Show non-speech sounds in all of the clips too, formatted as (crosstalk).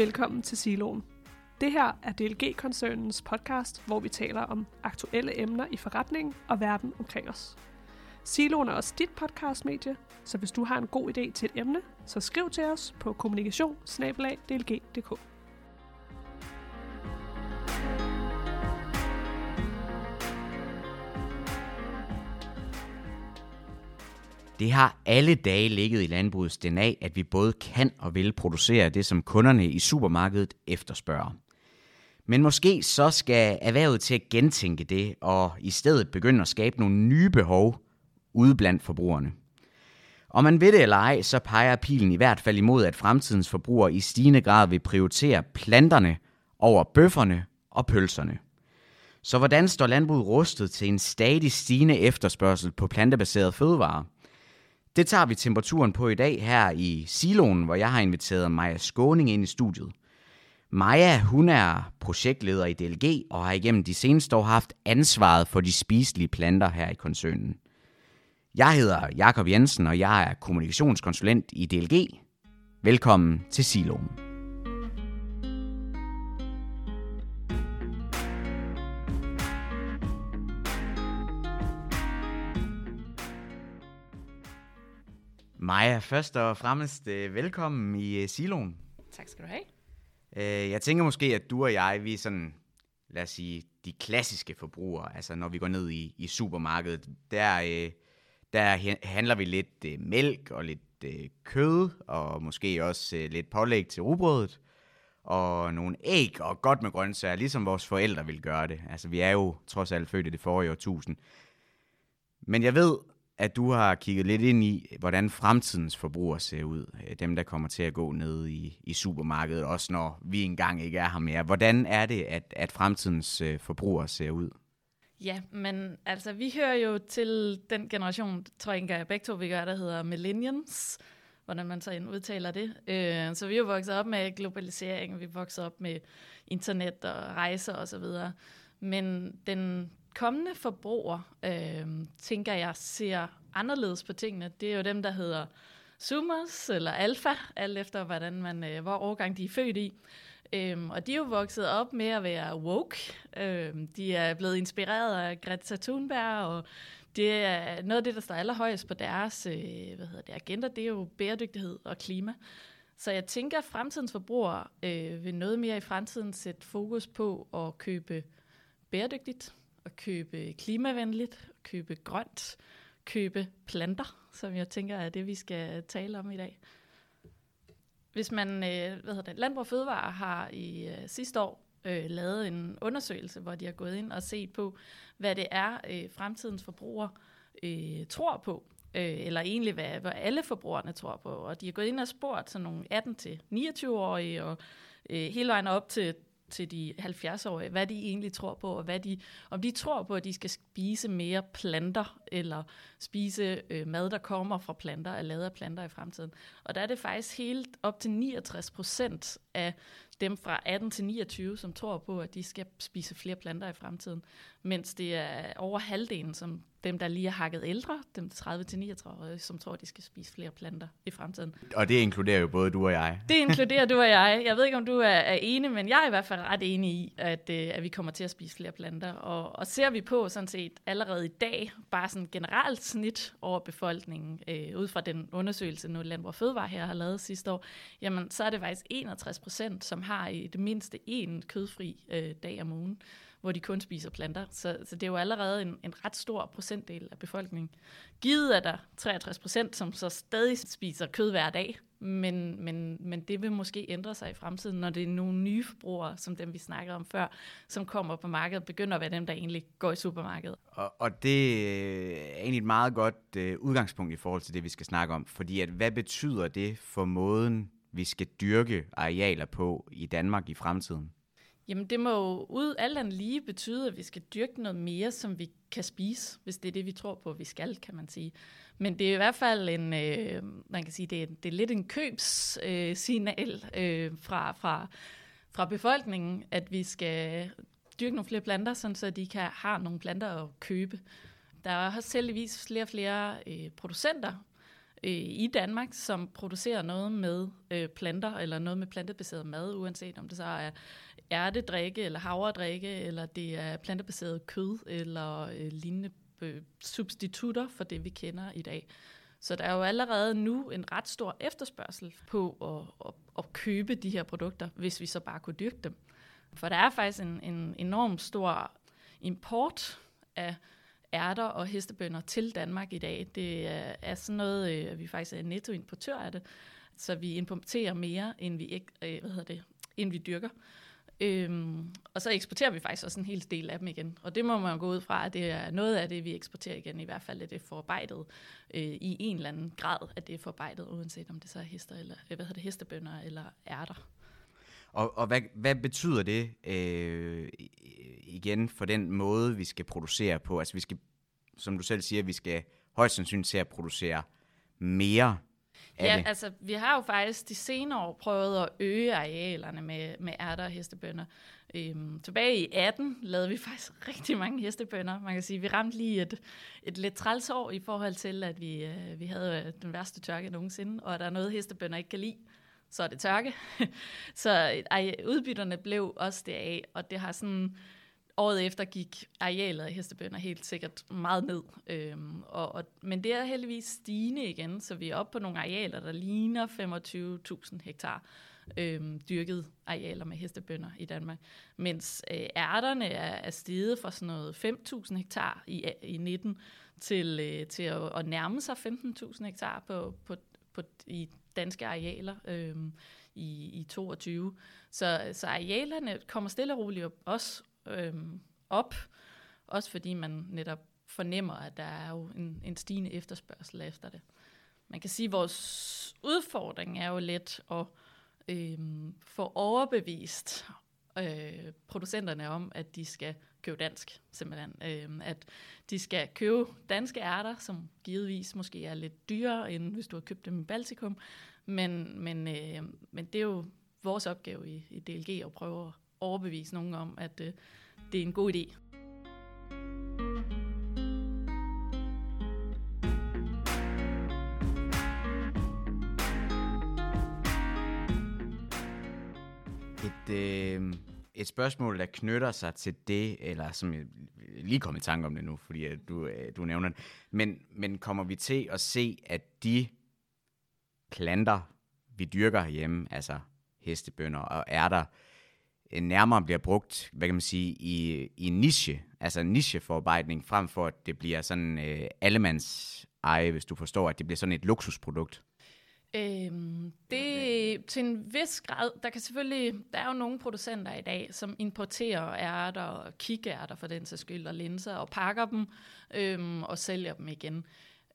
Velkommen til Siloen. Det her er DLG-koncernens podcast, hvor vi taler om aktuelle emner i forretningen og verden omkring os. Siloen er også dit podcastmedie, så hvis du har en god idé til et emne, så skriv til os på kommunikation Det har alle dage ligget i landbrugets DNA, at vi både kan og vil producere det, som kunderne i supermarkedet efterspørger. Men måske så skal erhvervet til at gentænke det, og i stedet begynde at skabe nogle nye behov ude blandt forbrugerne. Om man ved det eller ej, så peger pilen i hvert fald imod, at fremtidens forbrugere i stigende grad vil prioritere planterne over bøfferne og pølserne. Så hvordan står landbruget rustet til en stadig stigende efterspørgsel på plantebaserede fødevarer? Det tager vi temperaturen på i dag her i Siloen, hvor jeg har inviteret Maja Skåning ind i studiet. Maja, hun er projektleder i DLG og har igennem de seneste år haft ansvaret for de spiselige planter her i koncernen. Jeg hedder Jakob Jensen, og jeg er kommunikationskonsulent i DLG. Velkommen til Siloen. Maja, først og fremmest øh, velkommen i øh, Siloen. Tak skal du have. Øh, jeg tænker måske, at du og jeg, vi er sådan, lad os sige, de klassiske forbrugere. Altså når vi går ned i, i supermarkedet, der, der handler vi lidt mælk og lidt kød, og måske også lidt pålæg til rugbrødet, og nogle æg og godt med grøntsager, ligesom vores forældre vil gøre det. Altså vi er jo trods alt født i det forrige årtusind. Men jeg ved, at du har kigget lidt ind i, hvordan fremtidens forbrugere ser ud. Øh, dem, der kommer til at gå ned i, i supermarkedet, også når vi engang ikke er her mere. Hvordan er det, at, at fremtidens øh, forbrugere ser ud? Ja, men altså, vi hører jo til den generation, tror jeg ikke begge to vi gør, der hedder millennials, hvordan man så udtaler det. Øh, så vi er jo vokset op med globalisering, vi er vokset op med internet og rejser osv. Men den kommende forbruger, øh, tænker jeg, ser anderledes på tingene. Det er jo dem, der hedder Zoomers eller Alfa, alt efter hvordan man, øh, hvor årgang de er født i. Øhm, og de er jo vokset op med at være woke. Øhm, de er blevet inspireret af Greta Thunberg, og det er noget af det, der står allerhøjest på deres øh, hvad hedder det, agenda, det er jo bæredygtighed og klima. Så jeg tænker, at fremtidens forbrugere øh, vil noget mere i fremtiden sætte fokus på at købe bæredygtigt, at købe klimavenligt, at købe grønt, købe planter, som jeg tænker er det, vi skal tale om i dag. Hvis man, øh, hvad hedder det, Landbrug Fødevare har i øh, sidste år øh, lavet en undersøgelse, hvor de har gået ind og set på, hvad det er, øh, fremtidens forbrugere øh, tror på, øh, eller egentlig hvad, hvad alle forbrugerne tror på. Og de har gået ind og spurgt sådan nogle 18-29-årige, og øh, hele vejen op til til de 70-årige, hvad de egentlig tror på, og hvad de, om de tror på, at de skal spise mere planter, eller spise øh, mad, der kommer fra planter, er lavet af planter i fremtiden. Og der er det faktisk helt op til 69 procent af dem fra 18 til 29, som tror på, at de skal spise flere planter i fremtiden, mens det er over halvdelen, som dem, der lige er hakket ældre, dem 30 til 39, som tror, at de skal spise flere planter i fremtiden. Og det inkluderer jo både du og jeg. Det inkluderer (laughs) du og jeg. Jeg ved ikke, om du er, er enig, men jeg er i hvert fald ret enig i, at, øh, at vi kommer til at spise flere planter. Og, og ser vi på sådan set allerede i dag, bare sådan generelt snit over befolkningen, øh, ud fra den undersøgelse, nu Landbrug Fødevare her har lavet sidste år, jamen så er det faktisk 61 procent, som har i det mindste én kødfri øh, dag om ugen hvor de kun spiser planter. Så, så det er jo allerede en, en ret stor procentdel af befolkningen. Givet er der 63 procent, som så stadig spiser kød hver dag, men, men, men det vil måske ændre sig i fremtiden, når det er nogle nye forbrugere, som dem vi snakkede om før, som kommer på markedet, begynder at være dem, der egentlig går i supermarkedet. Og, og det øh, er egentlig et meget godt øh, udgangspunkt i forhold til det, vi skal snakke om, fordi at, hvad betyder det for måden, vi skal dyrke arealer på i Danmark i fremtiden? Jamen det må jo ud alt andet lige betyde, at vi skal dyrke noget mere, som vi kan spise, hvis det er det, vi tror på, vi skal, kan man sige. Men det er i hvert fald en, øh, man kan sige, det er, det er lidt en købssignal øh, øh, fra, fra, fra befolkningen, at vi skal dyrke nogle flere planter, sådan så de kan have nogle planter at købe. Der er også heldigvis flere og flere øh, producenter øh, i Danmark, som producerer noget med øh, planter, eller noget med plantebaseret mad, uanset om det så er ærtedrikke, eller havredrikke, eller det er plantebaseret kød, eller øh, lignende øh, substitutter for det, vi kender i dag. Så der er jo allerede nu en ret stor efterspørgsel på at, at, at købe de her produkter, hvis vi så bare kunne dyrke dem. For der er faktisk en, en enorm stor import af ærter og hestebønder til Danmark i dag. Det er, sådan noget, at vi faktisk er nettoimportør af det, så vi importerer mere, end vi, ikke, øh, hvad hedder det, end vi dyrker. Øhm, og så eksporterer vi faktisk også en hel del af dem igen. Og det må man gå ud fra, at det er noget af det, vi eksporterer igen, i hvert fald er det forarbejdet øh, i en eller anden grad, at det er forarbejdet, uanset om det så er hester eller, øh, hvad hedder det, hestebønder eller ærter. Og, og hvad, hvad betyder det øh, igen for den måde, vi skal producere på? Altså vi skal, som du selv siger, vi skal højst sandsynligt til at producere mere Ja, det? altså vi har jo faktisk de senere år prøvet at øge arealerne med, med ærter og hestebønder. Øhm, tilbage i 18 lavede vi faktisk (laughs) rigtig mange hestebønder. Man kan sige, vi ramte lige et, et lidt træls år i forhold til, at vi, øh, vi havde øh, den værste tørke nogensinde, og der er noget, hestebønder ikke kan lide, så er det tørke. (laughs) så ej, udbytterne blev også deraf, og det har sådan året efter gik arealet af hestebønder helt sikkert meget ned. Øhm, og, og, men det er heldigvis stigende igen, så vi er oppe på nogle arealer, der ligner 25.000 hektar øhm, dyrket arealer med hestebønder i Danmark. Mens øh, ærterne er, er steget fra sådan noget 5.000 hektar i, i 19 til, øh, til at, at nærme sig 15.000 hektar på, på, på, i danske arealer øhm, i, i 22. Så, så arealerne kommer stille og roligt op, også øhm, op, også fordi man netop fornemmer, at der er jo en, en stigende efterspørgsel efter det. Man kan sige, at vores udfordring er jo lidt at øhm, få overbevist øh, producenterne om, at de skal købe dansk, simpelthen. Øhm, at de skal købe danske ærter, som givetvis måske er lidt dyrere, end hvis du har købt dem i Baltikum. Men, men, øh, men det er jo vores opgave i, i DLG at prøve at overbevise nogen om, at øh, det er en god idé. Et, øh, et spørgsmål, der knytter sig til det, eller som jeg lige kom i tanke om det nu, fordi du, øh, du nævner det, men, men kommer vi til at se, at de planter, vi dyrker hjemme, altså hestebønder og ærter, øh, nærmere bliver brugt, hvad kan man sige, i, i en niche, altså nicheforarbejdning, frem for at det bliver sådan øh, allemands eje, hvis du forstår, at det bliver sådan et luksusprodukt? Øhm, det til en vis grad, der kan selvfølgelig, der er jo nogle producenter i dag, som importerer ærter og kikærter for den sags skyld, og linser, og pakker dem øhm, og sælger dem igen.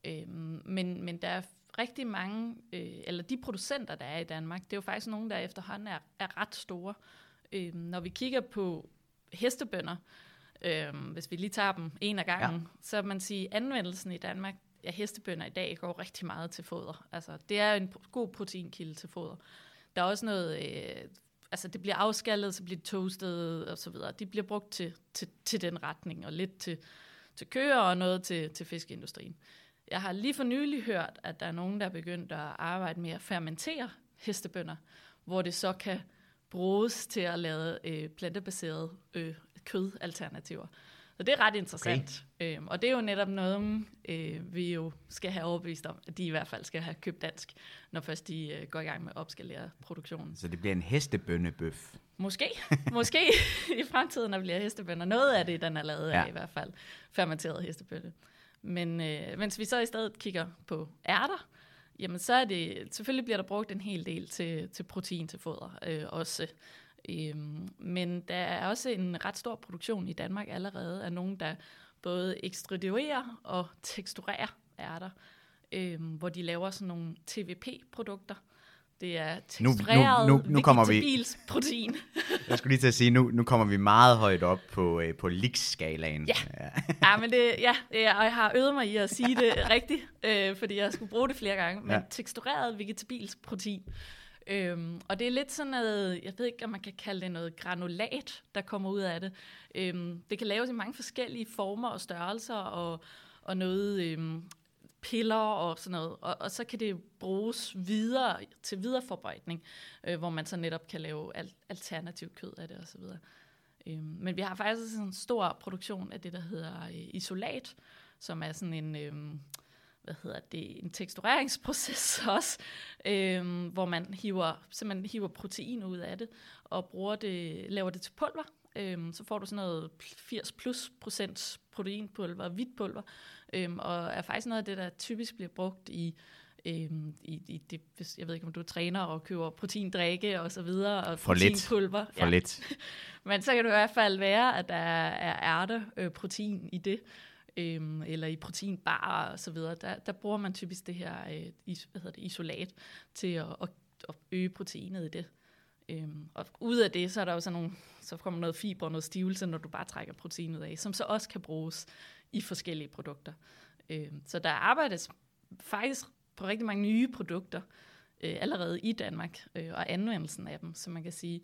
Øhm, men, men der er rigtig mange, øh, eller de producenter, der er i Danmark, det er jo faktisk nogle, der efterhånden er, er ret store. Øh, når vi kigger på hestebønder, øh, hvis vi lige tager dem en af gangen, ja. så man sige, anvendelsen i Danmark af hestebønder i dag går rigtig meget til foder. Altså, det er en god proteinkilde til foder. Der er også noget, øh, altså det bliver afskallet, så bliver det toastet og så videre. De bliver brugt til, til, til den retning, og lidt til, til køer og noget til, til fiskeindustrien. Jeg har lige for nylig hørt, at der er nogen, der er begyndt at arbejde med at fermentere hestebønder, hvor det så kan bruges til at lave øh, plantebaserede øh, kødalternativer. Så det er ret interessant. Okay. Øhm, og det er jo netop noget, øh, vi jo skal have overbevist om, at de i hvert fald skal have købt dansk, når først de øh, går i gang med at opskalere produktionen. Så det bliver en hestebønnebøf? Måske. Måske (laughs) i fremtiden, når vi bliver hestebønder. Noget af det, den er lavet ja. af i hvert fald. Fermenteret hestebønne. Men øh, mens vi så i stedet kigger på ærter, jamen så er det, selvfølgelig bliver der brugt en hel del til, til protein til foder øh, også. Øhm, men der er også en ret stor produktion i Danmark allerede af nogen, der både ekstruderer og teksturerer ærter, øhm, hvor de laver sådan nogle TVP-produkter, det er tekstureret nu, nu, nu, nu kommer vi, protein. (laughs) jeg skulle lige til at sige, nu, nu kommer vi meget højt op på, øh, på Lix-skalaen. Ja. ja. ja, men det, ja, og jeg har øvet mig i at sige det (laughs) rigtigt, øh, fordi jeg skulle bruge det flere gange. Men ja. tekstureret vegetabilsk protein. Øhm, og det er lidt sådan noget, jeg ved ikke, om man kan kalde det noget granulat, der kommer ud af det. Øhm, det kan laves i mange forskellige former og størrelser, og, og noget øhm, piller og sådan noget. Og, og så kan det bruges videre til videreforarbejdning, øh, hvor man så netop kan lave al- alternativ kød af det osv. Øhm, men vi har faktisk en stor produktion af det, der hedder øh, isolat, som er sådan en... Øh, hvad hedder det, en tekstureringsproces (laughs) også, øhm, hvor man hiver, simpelthen hiver protein ud af det, og bruger det, laver det til pulver. Øhm, så får du sådan noget 80 plus procent proteinpulver, hvidt pulver, øhm, og er faktisk noget af det, der typisk bliver brugt i øhm, i, i det, hvis, jeg ved ikke, om du træner og køber proteindrikke og så videre, og For proteinpulver. For ja. lidt. (laughs) Men så kan det i hvert fald være, at der er ærte øh, protein i det, øhm, eller i proteinbarer og så videre. Der, der bruger man typisk det her øh, is, hvad hedder det, isolat til at, at, at øge proteinet i det. Øhm, og ud af det, så er der jo sådan nogle, så kommer noget fiber og noget stivelse, når du bare trækker proteinet af, som så også kan bruges i forskellige produkter. Øhm, så der arbejdes faktisk på rigtig mange nye produkter øh, allerede i Danmark, øh, og anvendelsen af dem, så man kan sige,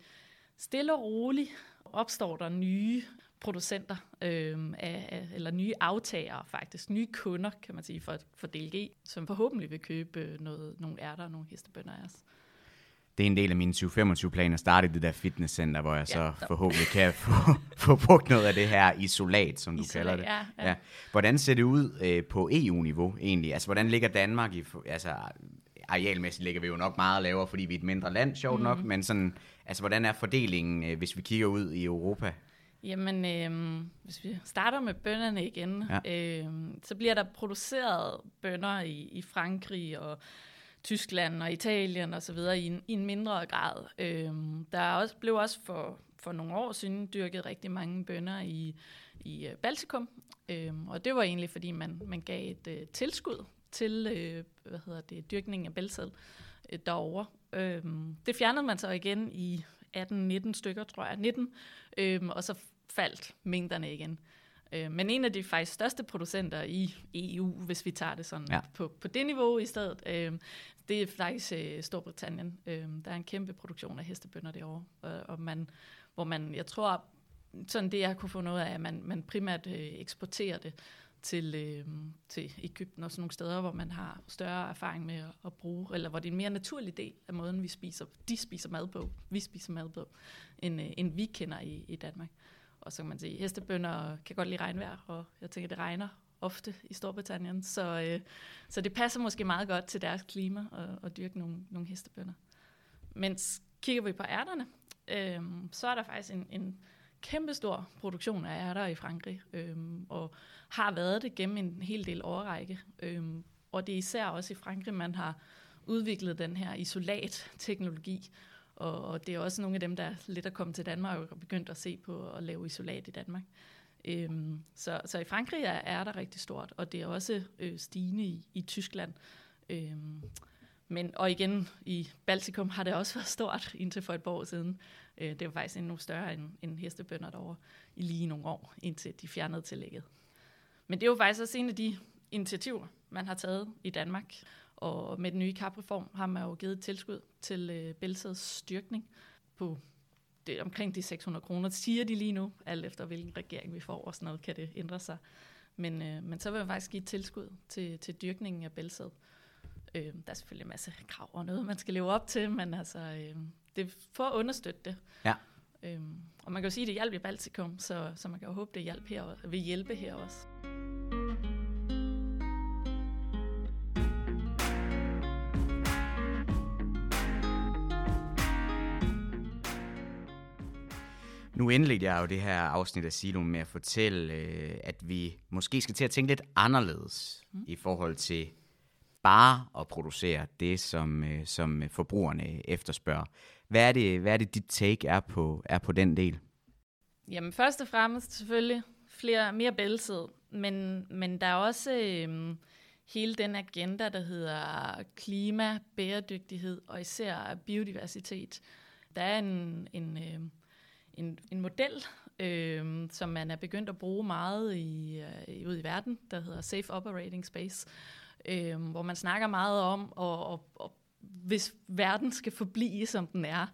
stille og roligt opstår der nye producenter, øh, af, af, eller nye aftagere faktisk, nye kunder, kan man sige, for, for DLG, som forhåbentlig vil købe øh, noget, nogle ærter og nogle hestebønder af os. Det er en del af min 2025-plan at starte det der fitnesscenter, hvor jeg ja, så forhåbentlig kan få, få brugt noget af det her isolat, som du isolat, kalder det. Ja, ja. Ja. Hvordan ser det ud øh, på EU-niveau egentlig? Altså, hvordan ligger Danmark i... Altså, arealmæssigt ligger vi jo nok meget lavere, fordi vi er et mindre land, sjovt mm. nok, men sådan, altså, hvordan er fordelingen, øh, hvis vi kigger ud i Europa? Jamen, øh, hvis vi starter med bønderne igen, ja. øh, så bliver der produceret bønder i, i Frankrig og Tyskland og Italien og så videre i en, i en mindre grad. Øhm, der er også, blev også for, for nogle år siden dyrket rigtig mange bønder i, i øh, Baltikum, øhm, og det var egentlig fordi man, man gav et øh, tilskud til øh, hvad hedder det, dyrkningen af bælsel øh, derovre. Øhm, det fjernede man så igen i 18-19 stykker, tror jeg, 19, øhm, og så faldt mængderne igen. Øh, men en af de faktisk største producenter i EU, hvis vi tager det sådan ja. på, på det niveau i stedet, øh, det er faktisk øh, Storbritannien. Øh, der er en kæmpe produktion af hestebønder derovre, øh, og man, hvor man, jeg tror, sådan det jeg kunne få noget af, at man, man primært øh, eksporterer det til, øh, til Ægypten og sådan nogle steder, hvor man har større erfaring med at, at bruge, eller hvor det er en mere naturlig del af måden, vi spiser, de spiser mad på, vi spiser mad på, end, øh, end vi kender i, i Danmark. Og så kan man sige, hestebønder kan godt lide regnvejr, og jeg tænker, det regner ofte i Storbritannien, så, øh, så det passer måske meget godt til deres klima at, at dyrke nogle, nogle hestebønder. Mens kigger vi på ærterne, øh, så er der faktisk en, en kæmpestor produktion af ærter i Frankrig, øh, og har været det gennem en hel del årrække. Øh, og det er især også i Frankrig, man har udviklet den her isolat-teknologi, og, og det er også nogle af dem, der er lidt at komme til Danmark og begyndt at se på at lave isolat i Danmark. Øhm, så, så i Frankrig er, er der rigtig stort, og det er også øh, stigende i, i Tyskland. Øhm, men, og igen, i Baltikum har det også (laughs) været stort indtil for et par år siden. Øh, det var faktisk endnu større end, end hestebønder derovre i lige nogle år, indtil de fjernede tillægget. Men det er jo faktisk også en af de initiativer, man har taget i Danmark. Og med den nye kapreform har man jo givet tilskud til øh, Bælseds styrkning på det, omkring de 600 kroner, siger de lige nu, alt efter hvilken regering vi får, og sådan noget kan det ændre sig. Men, øh, men så vil man faktisk give tilskud til, til dyrkningen af bælsæd. Øh, der er selvfølgelig en masse krav og noget, man skal leve op til, men altså, øh, det er for at understøtte det. Ja. Øh, og man kan jo sige, at det hjælper i Baltikum, så, så man kan jo håbe, det hjælp her, vil hjælpe her også. Nu indledte jeg jo det her afsnit af Silo med at fortælle, øh, at vi måske skal til at tænke lidt anderledes mm. i forhold til bare at producere det, som, øh, som forbrugerne efterspørger. Hvad er det, hvad er det dit take er på, er på den del? Jamen først og fremmest selvfølgelig flere, mere bælsed, men, men der er også øh, hele den agenda, der hedder klima, bæredygtighed og især biodiversitet. Der er en, en øh, en, en model, øh, som man er begyndt at bruge meget i, øh, ude i verden, der hedder Safe Operating Space, øh, hvor man snakker meget om, og, og, og hvis verden skal forblive, som den er,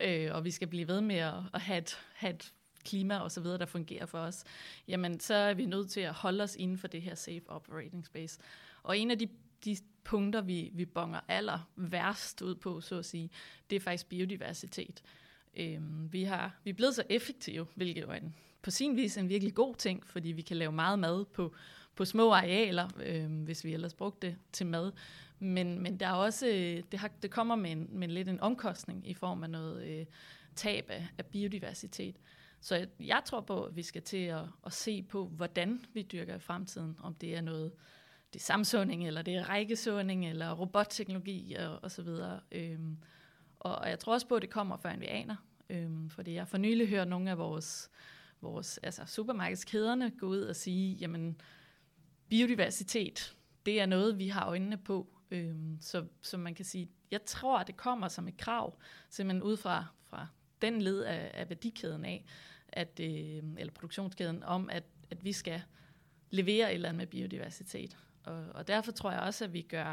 øh, og vi skal blive ved med at, at have, et, have et klima og så videre, der fungerer for os, jamen så er vi nødt til at holde os inden for det her safe operating space. Og en af de, de punkter, vi, vi bonger aller værst ud på, så at sige, det er faktisk biodiversitet. Øhm, vi, har, vi er blevet så effektive, hvilket jo er en, på sin vis en virkelig god ting, fordi vi kan lave meget mad på, på små arealer, øhm, hvis vi ellers brugte det til mad. Men, men der er også, øh, det, har, det kommer med, en, med lidt en omkostning i form af noget øh, tab af, af biodiversitet. Så jeg, jeg tror på, at vi skal til at, at se på, hvordan vi dyrker i fremtiden. Om det er noget, det er samsunding, eller det er rækkesåning, eller robotteknologi og, og så videre. Øhm, og jeg tror også på, at det kommer, før vi aner. Øhm, fordi jeg for nylig hørt nogle af vores, vores altså supermarkedskæderne gå ud og sige, jamen biodiversitet, det er noget, vi har øjnene på. Øhm, så, så man kan sige, jeg tror, at det kommer som et krav, simpelthen ud fra, fra den led af, af værdikæden af, at, øh, eller produktionskæden, om at, at vi skal levere et eller andet med biodiversitet. Og, og derfor tror jeg også, at vi gør,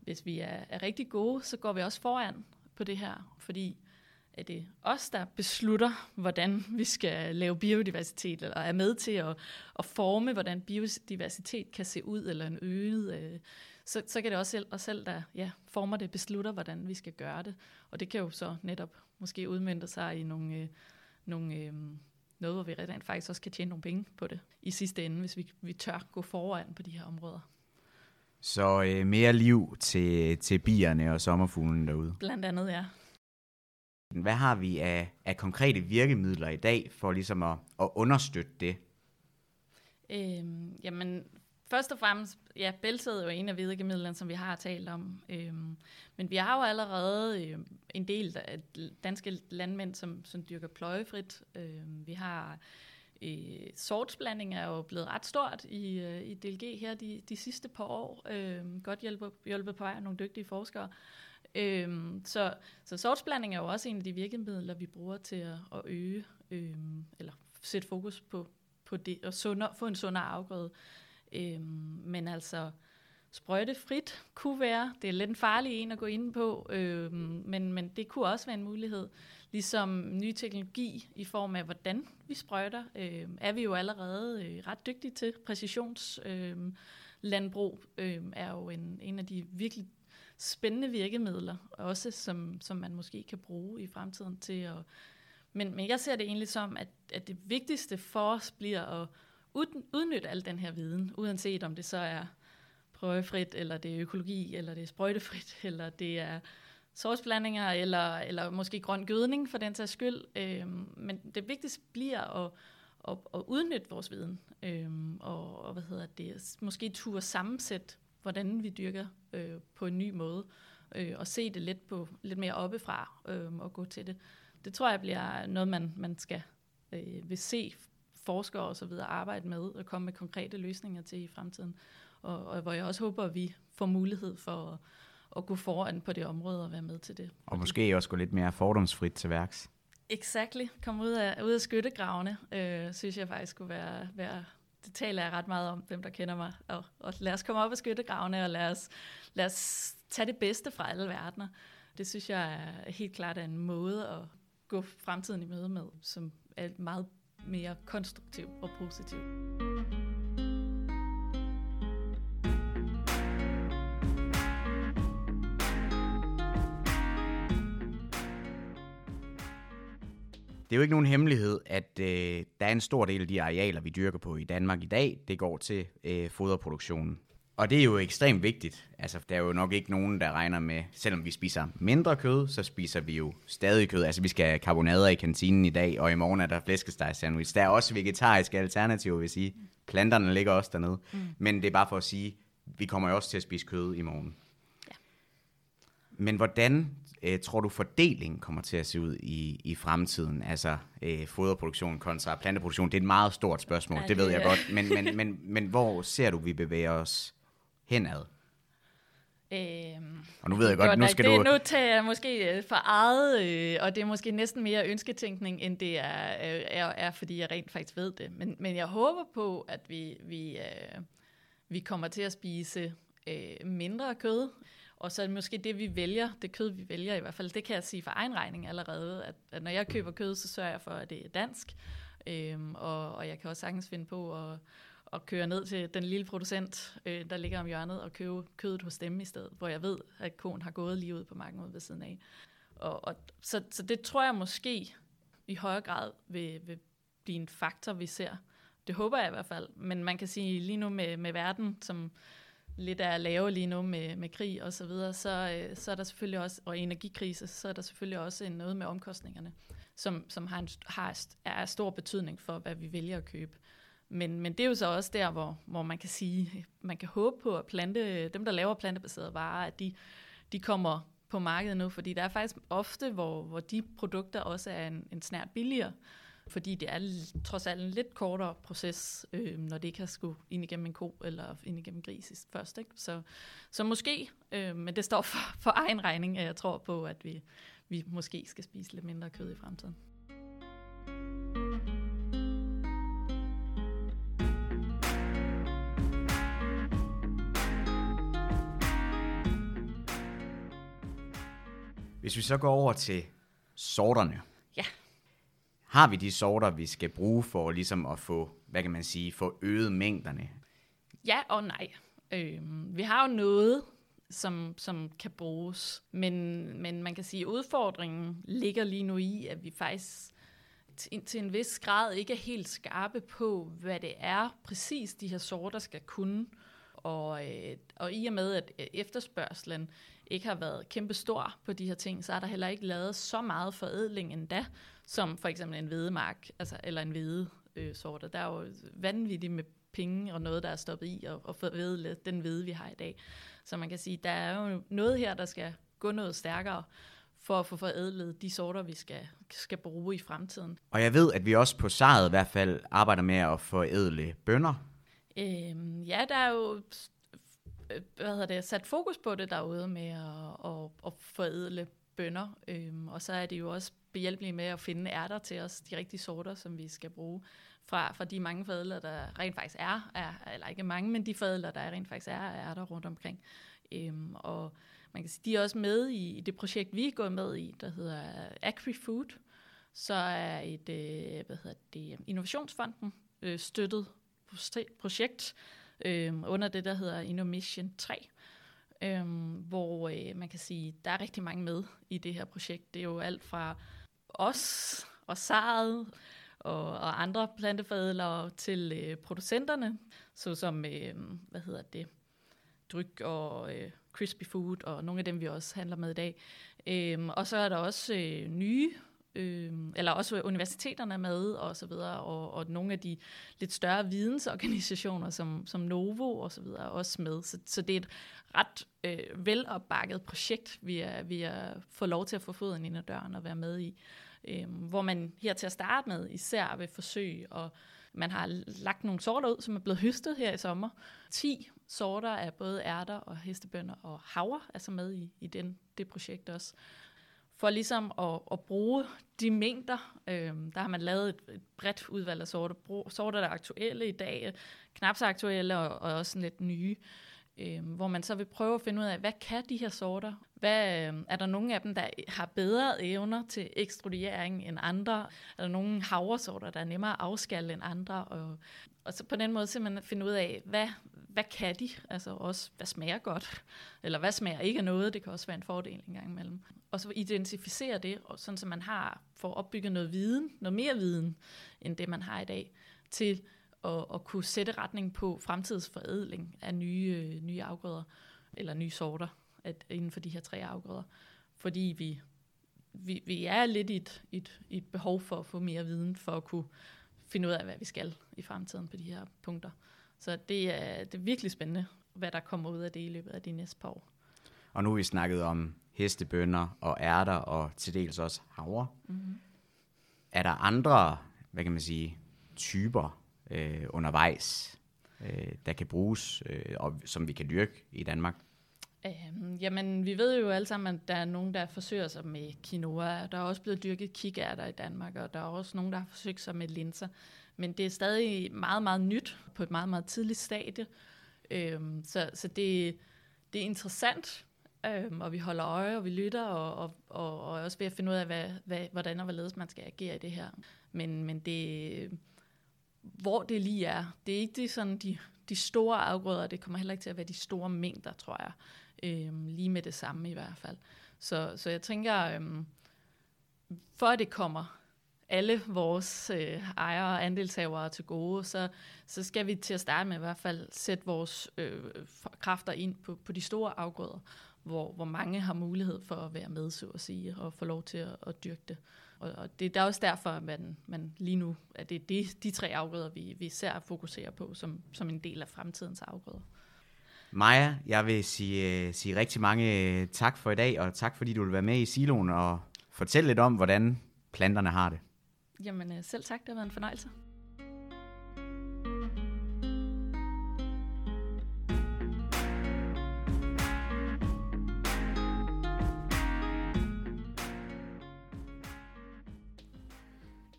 hvis vi er, er rigtig gode, så går vi også foran på det her, fordi er det os, der beslutter, hvordan vi skal lave biodiversitet, eller er med til at, at forme, hvordan biodiversitet kan se ud, eller en øget, øh, så, så kan det også selv, os selv, der ja, former det, beslutter, hvordan vi skal gøre det. Og det kan jo så netop måske udmyndte sig i nogle, øh, nogle øh, noget, hvor vi rent faktisk også kan tjene nogle penge på det i sidste ende, hvis vi, vi tør gå foran på de her områder. Så øh, mere liv til, til bierne og sommerfuglen derude. Blandt andet, ja. Hvad har vi af, af konkrete virkemidler i dag for ligesom at, at understøtte det? Øhm, jamen, først og fremmest, ja, bæltet er jo en af virkemidlerne, som vi har talt om. Øhm, men vi har jo allerede øh, en del af danske landmænd, som, som dyrker pløjefrit. Øhm, vi har øh, sortsblanding er jo blevet ret stort i, øh, i DLG her de, de sidste par år. Øh, godt hjulpet, hjælpet på vej af nogle dygtige forskere. Øhm, så, så sortsblanding er jo også en af de virkemidler, vi bruger til at, at øge, øhm, eller sætte fokus på, på det, og sundere, få en sundere afgrøde. Øhm, men altså, sprøjtefrit kunne være, det er lidt en farlig en at gå ind på, øhm, men, men det kunne også være en mulighed. Ligesom ny teknologi i form af, hvordan vi sprøjter, øh, er vi jo allerede øh, ret dygtige til. Præcisionslandbrug øh, landbrug, øhm, er jo en, en af de virkelig spændende virkemidler, også som, som man måske kan bruge i fremtiden til at... Men, men jeg ser det egentlig som, at, at det vigtigste for os bliver at udnytte al den her viden, uanset om det så er prøvefrit, eller det er økologi, eller det er sprøjtefrit, (laughs) eller det er sortsblandinger, eller, eller måske grøn gødning for den sags skyld. Øhm, men det vigtigste bliver at, at, at udnytte vores viden, øhm, og, og hvad hedder det, måske turde sammensætte hvordan vi dyrker øh, på en ny måde, øh, og se det lidt, på, lidt mere oppefra øh, og gå til det. Det tror jeg bliver noget, man, man skal øh, vil se forskere og så videre arbejde med og komme med konkrete løsninger til i fremtiden. Og, og hvor jeg også håber, at vi får mulighed for at, at gå foran på det område og være med til det. Og måske også gå lidt mere fordomsfrit til værks. Exactly. Komme ud af, ud af skyttegravene, øh, synes jeg faktisk skulle være, være det taler jeg ret meget om, hvem der kender mig. Og, og lad os komme op af skyttegravene, og lad os, lad os tage det bedste fra alle verdener. Det synes jeg er helt klart er en måde at gå fremtiden i møde med, som er meget mere konstruktiv og positiv. Det er jo ikke nogen hemmelighed, at øh, der er en stor del af de arealer, vi dyrker på i Danmark i dag, det går til øh, foderproduktionen. Og det er jo ekstremt vigtigt. Altså, der er jo nok ikke nogen, der regner med, selvom vi spiser mindre kød, så spiser vi jo stadig kød. Altså, vi skal have karbonader i kantinen i dag, og i morgen er der flæskesteg sandwich. Der er også vegetariske alternativer, vil sige. Planterne ligger også dernede. Mm. Men det er bare for at sige, vi kommer jo også til at spise kød i morgen. Ja. Men hvordan øh, tror du fordelingen kommer til at se ud i, i fremtiden? Altså øh, foderproduktion kontra planteproduktion. Det er et meget stort spørgsmål, ja, det, det ved jeg godt. Men, men, men, men hvor ser du, vi bevæger os henad? Øhm, og nu ved jeg godt, nu skal det, du... Nu tager jeg måske øh, for eget, øh, og det er måske næsten mere ønsketænkning, end det er, øh, er, er fordi jeg rent faktisk ved det. Men, men jeg håber på, at vi, vi, øh, vi kommer til at spise øh, mindre kød, og så er det måske det, vi vælger, det kød, vi vælger i hvert fald, det kan jeg sige for egen regning allerede, at, at når jeg køber kød, så sørger jeg for, at det er dansk. Øhm, og, og jeg kan også sagtens finde på at, at køre ned til den lille producent, øh, der ligger om hjørnet, og købe kødet hos dem i stedet, hvor jeg ved, at konen har gået lige ud på marken ud ved siden af. Og, og, så, så det tror jeg måske i højere grad vil, vil blive en faktor, vi ser. Det håber jeg i hvert fald. Men man kan sige lige nu med, med verden, som lidt er lave lige nu med, med krig og så videre, så, øh, så er der selvfølgelig også, og energikrise, så er der selvfølgelig også noget med omkostningerne, som, som har, en, har er stor betydning for, hvad vi vælger at købe. Men, men det er jo så også der, hvor, hvor man kan sige, man kan håbe på, at plante, dem, der laver plantebaserede varer, at de, de kommer på markedet nu, fordi der er faktisk ofte, hvor, hvor de produkter også er en, en snært billigere, fordi det er trods alt en lidt kortere proces, øh, når det ikke har skulle ind igennem en ko eller ind igennem gris først. Ikke? Så, så måske, øh, men det står for, for egen regning, at jeg tror på, at vi, vi måske skal spise lidt mindre kød i fremtiden. Hvis vi så går over til sorterne. Har vi de sorter, vi skal bruge for ligesom at få, hvad kan man sige, få øget mængderne? Ja og nej. Øh, vi har jo noget, som, som kan bruges, men, men man kan sige, at udfordringen ligger lige nu i, at vi faktisk til, til en vis grad ikke er helt skarpe på, hvad det er præcis de her sorter skal kunne. Og, øh, og i og med, at øh, efterspørgselen ikke har været kæmpe stor på de her ting, så er der heller ikke lavet så meget forædling endda, som for eksempel en hvedemark, altså, eller en hvede øh, sorter. Der er jo vanvittigt med penge og noget, der er stoppet i at, at forædle den hvede, vi har i dag. Så man kan sige, der er jo noget her, der skal gå noget stærkere for at få forædlet de sorter, vi skal, skal bruge i fremtiden. Og jeg ved, at vi også på SARED i hvert fald arbejder med at forædle bønder. Øhm, ja, der er jo Øh, hvad hedder det, sat fokus på det derude med at, at, at forædle bønder. Øhm, og så er det jo også behjælpelige med at finde ærter til os, de rigtige sorter, som vi skal bruge fra, fra de mange fadler, der rent faktisk er, er, eller ikke mange, men de fadler, der rent faktisk er, er der rundt omkring. Øhm, og man kan sige, de er også med i, i det projekt, vi er gået med i, der hedder AgriFood, så er et øh, hvad hedder det, Innovationsfonden øh, støttet projekt, øh, under det, der hedder Innomission 3, øh, hvor øh, man kan sige, der er rigtig mange med i det her projekt. Det er jo alt fra os og saret og, og andre planteforædlere til øh, producenterne, såsom, øh, hvad hedder det, Dryk og øh, Crispy Food, og nogle af dem, vi også handler med i dag. Øh, og så er der også øh, nye øh, eller også universiteterne med og så videre, og, og nogle af de lidt større vidensorganisationer som, som Novo og så videre også med. Så, så det er et ret øh, velopbakket projekt, vi er, vi er fået lov til at få foden ind ad døren og være med i, øh, hvor man her til at starte med især vil forsøge og man har lagt nogle sorter ud, som er blevet høstet her i sommer. 10 sorter af både ærter og hestebønder og havre er så med i, i den, det projekt også for ligesom at, at bruge de mængder. Øh, der har man lavet et, et bredt udvalg af sorter, sorter, der er aktuelle i dag, knap så aktuelle og, og også lidt nye, øh, øh, hvor man så vil prøve at finde ud af, hvad kan de her sorter? Hvad, øh, er der nogle af dem, der har bedre evner til ekstrudering end andre? Er der nogle havresorter, der er nemmere at afskalle end andre? Og, og så på den måde simpelthen finde ud af, hvad, hvad kan de? Altså også, hvad smager godt? Eller hvad smager ikke af noget? Det kan også være en fordel en gang imellem og så identificere det, og sådan så man har for opbygget noget viden, noget mere viden, end det man har i dag, til at, at kunne sætte retning på fremtidsforædling af nye, øh, nye afgrøder, eller nye sorter at, inden for de her tre afgrøder. Fordi vi, vi, vi er lidt i et, et, et behov for at få mere viden, for at kunne finde ud af, hvad vi skal i fremtiden på de her punkter. Så det er, det er virkelig spændende, hvad der kommer ud af det i løbet af de næste par år. Og nu har vi snakket om hestebønder og ærter og til dels også havre. Mm-hmm. Er der andre, hvad kan man sige, typer øh, undervejs, øh, der kan bruges, øh, og som vi kan dyrke i Danmark? Øhm, jamen, vi ved jo alle sammen, at der er nogen, der forsøger sig med quinoa. Der er også blevet dyrket kikærter i Danmark, og der er også nogen, der har forsøgt sig med linser. Men det er stadig meget, meget nyt på et meget, meget tidligt stadie. Øhm, så så det, det er interessant, øhm, og vi holder øje, og vi lytter, og, og, og, og også ved at finde ud af, hvad, hvad, hvordan og hvorledes man skal agere i det her. Men, men det, hvor det lige er, det er ikke det, sådan, de, de store afgrøder, det kommer heller ikke til at være de store mængder, tror jeg. Øhm, lige med det samme i hvert fald. Så, så jeg tænker, øhm, for at det kommer alle vores øh, ejere og andelshavere til gode, så, så skal vi til at starte med i hvert fald sætte vores øh, kræfter ind på, på de store afgrøder, hvor, hvor mange har mulighed for at være med, så at sige, og få lov til at, at dyrke det. Og, og det, det er også derfor, at man, man lige nu, at det er de, de tre afgrøder, vi, vi især fokuserer på som, som en del af fremtidens afgrøder. Maja, jeg vil sige, uh, sige rigtig mange uh, tak for i dag, og tak fordi du vil være med i siloen og fortælle lidt om, hvordan planterne har det. Jamen uh, selv tak, det har været en fornøjelse.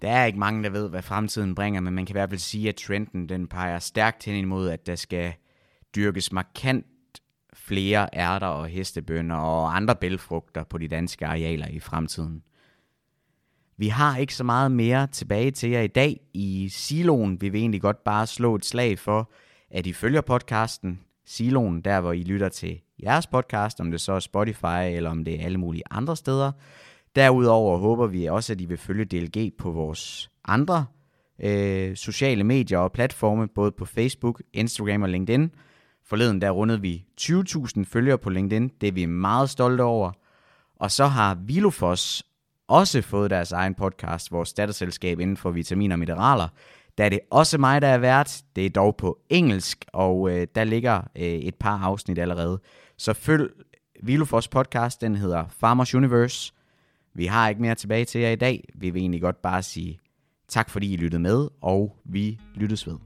Der er ikke mange, der ved, hvad fremtiden bringer, men man kan i hvert fald sige, at trenden den peger stærkt hen imod, at der skal dyrkes markant flere ærter og hestebønder og andre bælfrugter på de danske arealer i fremtiden. Vi har ikke så meget mere tilbage til jer i dag. I Siloen vil vi egentlig godt bare slå et slag for, at I følger podcasten Siloen, der hvor I lytter til jeres podcast, om det så er Spotify eller om det er alle mulige andre steder. Derudover håber vi også, at I vil følge DLG på vores andre øh, sociale medier og platforme, både på Facebook, Instagram og LinkedIn. Forleden der rundede vi 20.000 følgere på LinkedIn. Det er vi meget stolte over. Og så har Vilofos også fået deres egen podcast, vores datterselskab inden for vitaminer og mineraler. Der er det også mig, der er vært. Det er dog på engelsk, og øh, der ligger øh, et par afsnit allerede. Så følg Vilofos podcast, den hedder Farmers Universe. Vi har ikke mere tilbage til jer i dag. Vi vil egentlig godt bare sige tak, fordi I lyttede med, og vi lyttes ved.